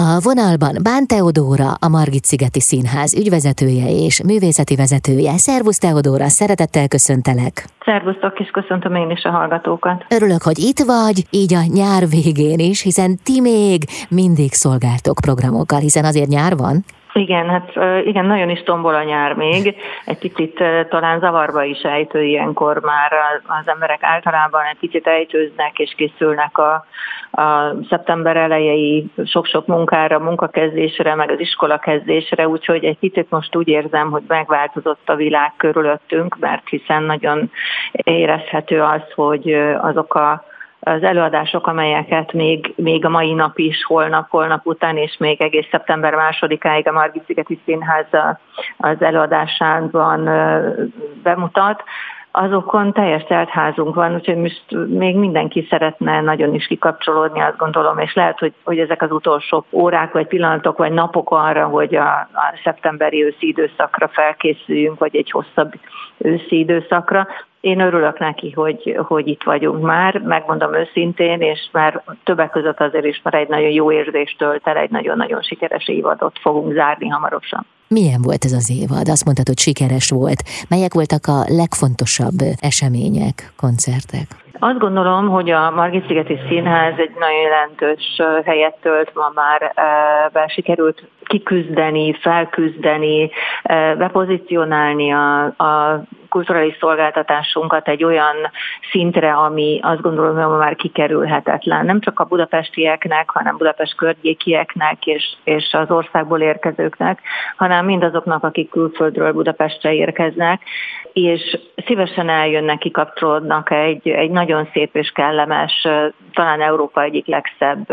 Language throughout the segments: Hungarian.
A vonalban Bán Teodóra, a Margit-szigeti Színház ügyvezetője és művészeti vezetője. Szervusz Teodóra, szeretettel köszöntelek! Szervusztok, és köszöntöm én is a hallgatókat. Örülök, hogy itt vagy, így a nyár végén is, hiszen ti még mindig szolgáltok programokkal, hiszen azért nyár van. Igen, hát igen, nagyon is tombol a nyár még. Egy picit talán zavarba is ejtő ilyenkor már az emberek általában egy picit ejtőznek és készülnek a, a szeptember elejei sok-sok munkára, munkakezdésre, meg az iskola kezdésre, úgyhogy egy picit most úgy érzem, hogy megváltozott a világ körülöttünk, mert hiszen nagyon érezhető az, hogy azok a az előadások, amelyeket még, még a mai nap is, holnap, holnap után, és még egész szeptember másodikáig a Margit Szigeti Színház az előadásában bemutat, azokon teljes teltházunk van, úgyhogy most még mindenki szeretne nagyon is kikapcsolódni, azt gondolom, és lehet, hogy, hogy ezek az utolsó órák, vagy pillanatok, vagy napok arra, hogy a, a szeptemberi őszi időszakra felkészüljünk, vagy egy hosszabb őszi időszakra. Én örülök neki, hogy, hogy itt vagyunk már, megmondom őszintén, és már többek között azért is már egy nagyon jó érzést tölt el, egy nagyon-nagyon sikeres évadot fogunk zárni hamarosan. Milyen volt ez az évad? Azt mondtad, hogy sikeres volt. Melyek voltak a legfontosabb események, koncertek? Azt gondolom, hogy a Margit-szigeti Színház egy nagyon jelentős helyet tölt ma már, be sikerült kiküzdeni, felküzdeni, bepozícionálni a, a kulturális szolgáltatásunkat egy olyan szintre, ami azt gondolom, hogy már kikerülhetetlen. Nem csak a budapestieknek, hanem Budapest környékieknek és, és az országból érkezőknek, hanem mindazoknak, akik külföldről Budapestre érkeznek, és szívesen eljönnek, kikapcsolódnak egy, egy nagyon szép és kellemes, talán Európa egyik legszebb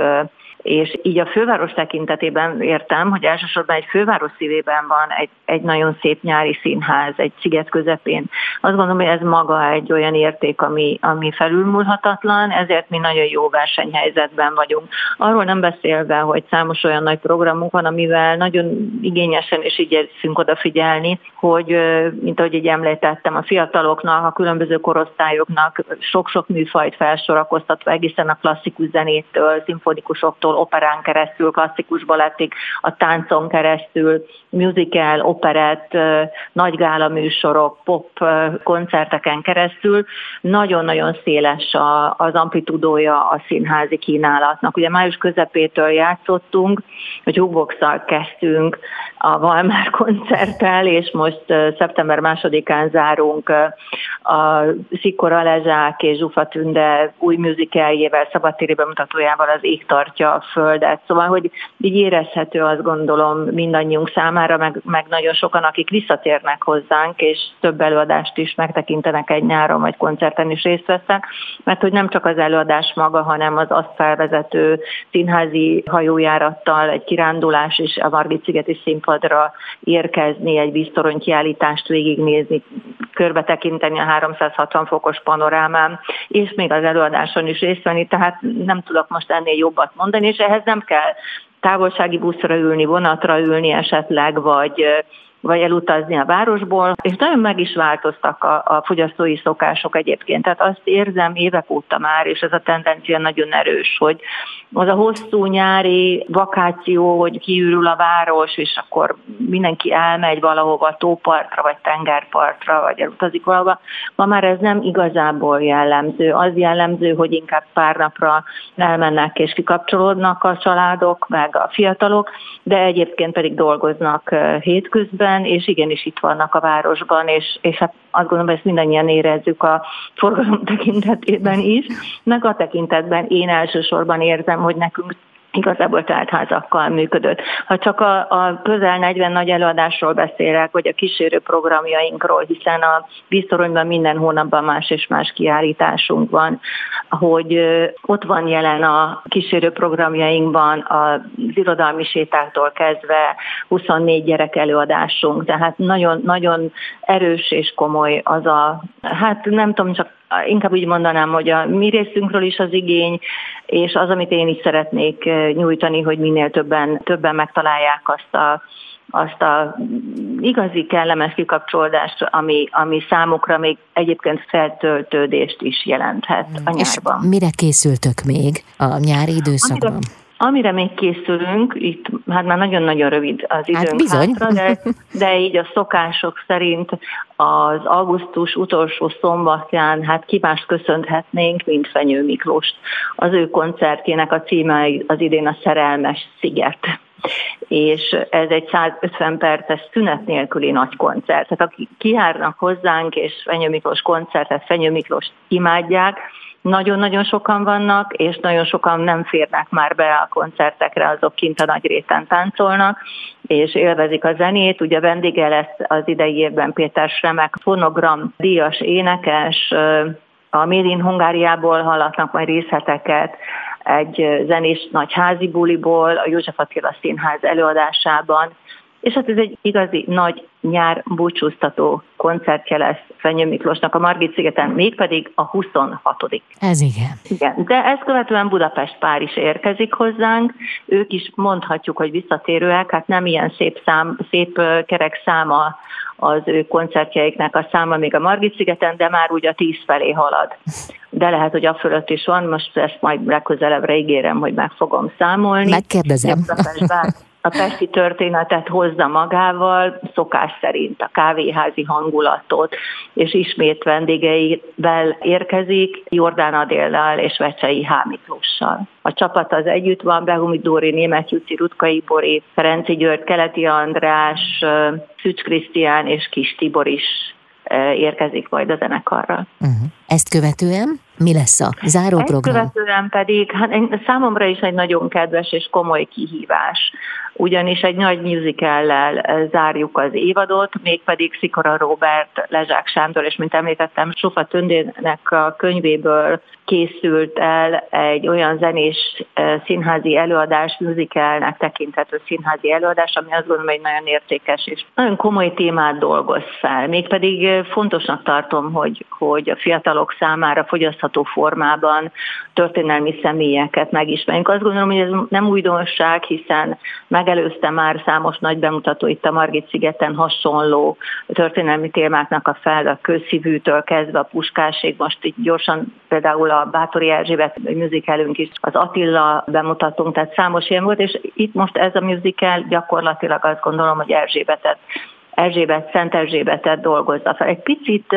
és így a főváros tekintetében értem, hogy elsősorban egy főváros szívében van egy, egy nagyon szép nyári színház, egy sziget közepén. Azt gondolom, hogy ez maga egy olyan érték, ami, ami felülmúlhatatlan, ezért mi nagyon jó versenyhelyzetben vagyunk. Arról nem beszélve, hogy számos olyan nagy programunk van, amivel nagyon igényesen és igyekszünk odafigyelni, hogy, mint ahogy így említettem, a fiataloknak, a különböző korosztályoknak sok-sok műfajt felsorakoztatva egészen a klasszikus zenétől, szimfonikusoktól, operán keresztül, klasszikus balettig, a táncon keresztül, musical, operett, nagy gála műsorok, pop koncerteken keresztül nagyon-nagyon széles az amplitudója a színházi kínálatnak. Ugye május közepétől játszottunk, hogy jukebox kezdtünk a Valmár koncerttel, és most szeptember másodikán zárunk a Szikor Alezsák és Zsufa Tünde új musicaljével, szabadtéri bemutatójával az Ég tartja földet. Szóval, hogy így érezhető azt gondolom mindannyiunk számára, meg, meg nagyon sokan, akik visszatérnek hozzánk, és több előadást is megtekintenek egy nyáron, vagy koncerten is részt vesznek, mert hogy nem csak az előadás maga, hanem az azt felvezető színházi hajójárattal egy kirándulás is a Margit-szigeti színpadra érkezni, egy víztorony kiállítást végignézni, körbe tekinteni a 360 fokos panorámán, és még az előadáson is részt venni, tehát nem tudok most ennél jobbat mondani, és ehhez nem kell távolsági buszra ülni, vonatra ülni esetleg, vagy vagy elutazni a városból, és nagyon meg is változtak a, a fogyasztói szokások egyébként. Tehát azt érzem évek óta már, és ez a tendencia nagyon erős, hogy az a hosszú nyári vakáció, hogy kiürül a város, és akkor mindenki elmegy valahova tópartra, vagy tengerpartra, vagy elutazik valahova. Ma már ez nem igazából jellemző. Az jellemző, hogy inkább pár napra elmennek és kikapcsolódnak a családok, meg a fiatalok, de egyébként pedig dolgoznak hétközben, és igenis itt vannak a városban, és, és hát azt gondolom, hogy ezt mindannyian érezzük a forgalom tekintetében is, meg a tekintetben én elsősorban érzem, hogy nekünk igazából teltházakkal működött. Ha csak a, a közel 40 nagy előadásról beszélek, vagy a kísérő programjainkról, hiszen a víztoronyban minden hónapban más és más kiállításunk van, hogy ott van jelen a kísérő programjainkban az irodalmi sétáktól kezdve 24 gyerek előadásunk, tehát nagyon, nagyon erős és komoly az a, hát nem tudom, csak inkább úgy mondanám, hogy a mi részünkről is az igény, és az, amit én is szeretnék nyújtani, hogy minél többen, többen megtalálják azt a azt a igazi kellemes kikapcsolódást, ami, ami számukra még egyébként feltöltődést is jelenthet a nyárban. És mire készültök még a nyári időszakban? Amire Amire még készülünk, itt hát már nagyon-nagyon rövid az hát időnk hát bizony. hátra, de, de így a szokások szerint az augusztus utolsó szombatján hát ki mást köszönhetnénk, mint Fenyő Miklós. Az ő koncertjének a címe az idén a Szerelmes Sziget és ez egy 150 perces szünet nélküli nagy koncert. Tehát akik kiárnak hozzánk, és Fenyő Miklós koncertet, Fenyő Miklós imádják, nagyon-nagyon sokan vannak, és nagyon sokan nem férnek már be a koncertekre, azok kint a nagy réten táncolnak, és élvezik a zenét. Ugye vendége lesz az idei évben Péter Sremek, fonogram díjas énekes, a Made Hungáriából hallatnak majd részleteket, egy zenés nagy házi buliból, a József Attila Színház előadásában, és hát ez egy igazi nagy nyár búcsúztató koncertje lesz Fenyő Miklósnak a Margit szigeten, mégpedig a 26 Ez igen. Igen, de ezt követően Budapest pár is érkezik hozzánk, ők is mondhatjuk, hogy visszatérőek, hát nem ilyen szép, szám, szép kerek száma az ő koncertjeiknek a száma még a Margit szigeten, de már úgy a tíz felé halad. De lehet, hogy a fölött is van, most ezt majd legközelebbre ígérem, hogy meg fogom számolni. Megkérdezem a pesti történetet hozza magával, szokás szerint a kávéházi hangulatot, és ismét vendégeivel érkezik Jordán Adéllal és Vecsei Hámiklóssal. A csapat az együtt van, Behumi Dóri, Német Juci, Rutkai Bori, Ferenci György, Keleti András, Szücs Krisztián és Kis Tibor is érkezik majd a zenekarral. Uh-huh. Ezt követően mi lesz a záró Ezt követően pedig hát számomra is egy nagyon kedves és komoly kihívás ugyanis egy nagy musicallel eh, zárjuk az évadot, mégpedig Szikora Robert, Lezsák Sándor, és mint említettem, Sofa Töndének a könyvéből készült el egy olyan zenés eh, színházi előadás, musicalnek tekinthető színházi előadás, ami azt gondolom, hogy nagyon értékes és nagyon komoly témát dolgoz fel. Mégpedig eh, fontosnak tartom, hogy, hogy a fiatalok számára fogyasztható formában történelmi személyeket megismerjünk. Azt gondolom, hogy ez nem újdonság, hiszen megelőzte már számos nagy bemutató itt a Margit szigeten hasonló történelmi témáknak a fel, a közszívűtől kezdve a puskásig, most itt gyorsan például a Bátori Erzsébet musicalünk is, az Attila bemutatunk, tehát számos ilyen volt, és itt most ez a musical gyakorlatilag azt gondolom, hogy Erzsébetet Erzsébet, Szent Erzsébetet dolgozza fel. Egy picit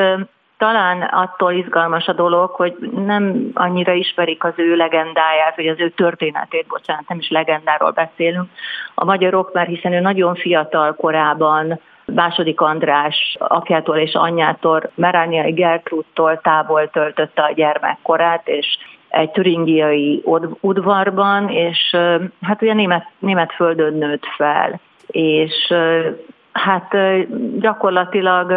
talán attól izgalmas a dolog, hogy nem annyira ismerik az ő legendáját, vagy az ő történetét, bocsánat, nem is legendáról beszélünk. A magyarok, mert hiszen ő nagyon fiatal korában második András apjától és anyjától, Merániai Gertrudtól távol töltötte a gyermekkorát, és egy türingiai udvarban, és hát ugye német, német földön nőtt fel, és hát gyakorlatilag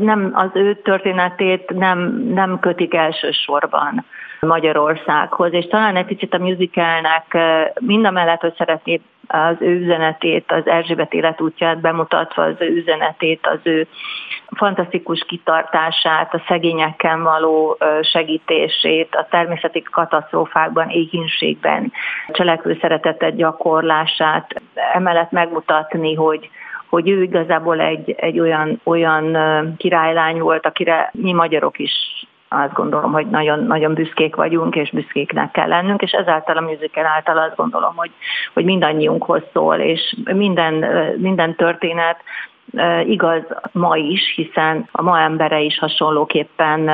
nem az ő történetét nem, nem kötik elsősorban Magyarországhoz, és talán egy picit a musicalnek mind a mellett, hogy szeretné az ő üzenetét, az Erzsébet életútját bemutatva, az ő üzenetét, az ő fantasztikus kitartását, a szegényekkel való segítését, a természeti katasztrófákban, éhínségben cselekvő szeretetet gyakorlását, emellett megmutatni, hogy hogy ő igazából egy, egy olyan, olyan királylány volt, akire mi magyarok is azt gondolom, hogy nagyon, nagyon büszkék vagyunk, és büszkéknek kell lennünk, és ezáltal a musical által azt gondolom, hogy, hogy mindannyiunkhoz szól, és minden, minden történet igaz ma is, hiszen a ma embere is hasonlóképpen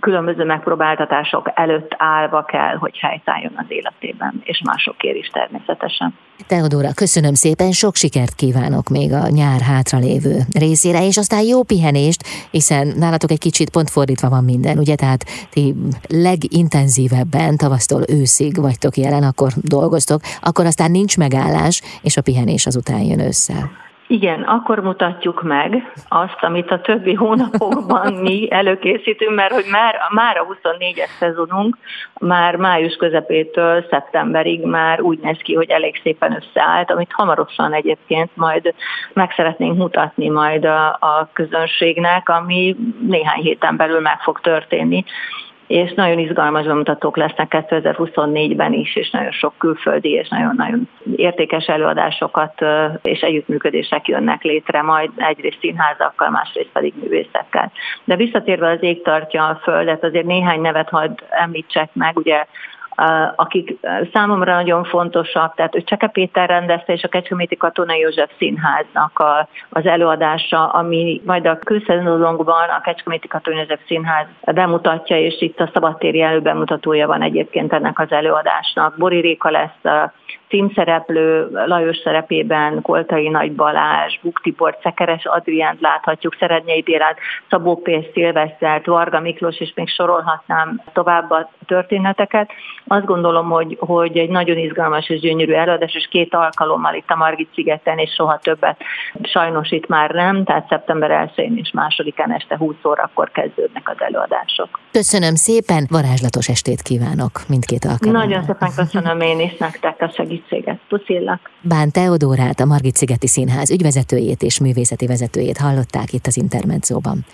különböző megpróbáltatások előtt állva kell, hogy helytálljon az életében, és másokért is természetesen. Teodóra, köszönöm szépen, sok sikert kívánok még a nyár hátralévő részére, és aztán jó pihenést, hiszen nálatok egy kicsit pont fordítva van minden, ugye? Tehát ti legintenzívebben tavasztól őszig vagytok jelen, akkor dolgoztok, akkor aztán nincs megállás, és a pihenés azután jön össze. Igen, akkor mutatjuk meg azt, amit a többi hónapokban mi előkészítünk, mert hogy már, már a 24-es szezonunk már május közepétől szeptemberig már úgy néz ki, hogy elég szépen összeállt, amit hamarosan egyébként majd meg szeretnénk mutatni majd a, a közönségnek, ami néhány héten belül meg fog történni és nagyon izgalmas bemutatók lesznek 2024-ben is, és nagyon sok külföldi és nagyon-nagyon értékes előadásokat és együttműködések jönnek létre, majd egyrészt színházakkal, másrészt pedig művészekkel. De visszatérve az ég tartja a földet, azért néhány nevet hadd említsek meg, ugye akik számomra nagyon fontosak, tehát ő Cseke Péter rendezte, és a Kecskeméti Katona József Színháznak a, az előadása, ami majd a külszezonokban a Kecskeméti Katona József Színház bemutatja, és itt a szabadtéri előbemutatója van egyébként ennek az előadásnak. Bori Réka lesz a címszereplő Lajos szerepében Koltai Nagy Balázs, Buktibor, Szekeres Adriánt láthatjuk, Szerednyei Bérát, Szabó P. Szilvesztert, Varga Miklós, és még sorolhatnám tovább a történeteket. Azt gondolom, hogy, hogy egy nagyon izgalmas és gyönyörű előadás, és két alkalommal itt a Margit szigeten, és soha többet sajnos itt már nem, tehát szeptember 1-én és másodikán este 20 órakor kezdődnek az előadások. Köszönöm szépen, varázslatos estét kívánok mindkét alkalommal. Nagyon szépen köszönöm én is nektek a segítséget. Puszillak! Bán Teodórát, a Margit Szigeti Színház ügyvezetőjét és művészeti vezetőjét hallották itt az Intermedzóban.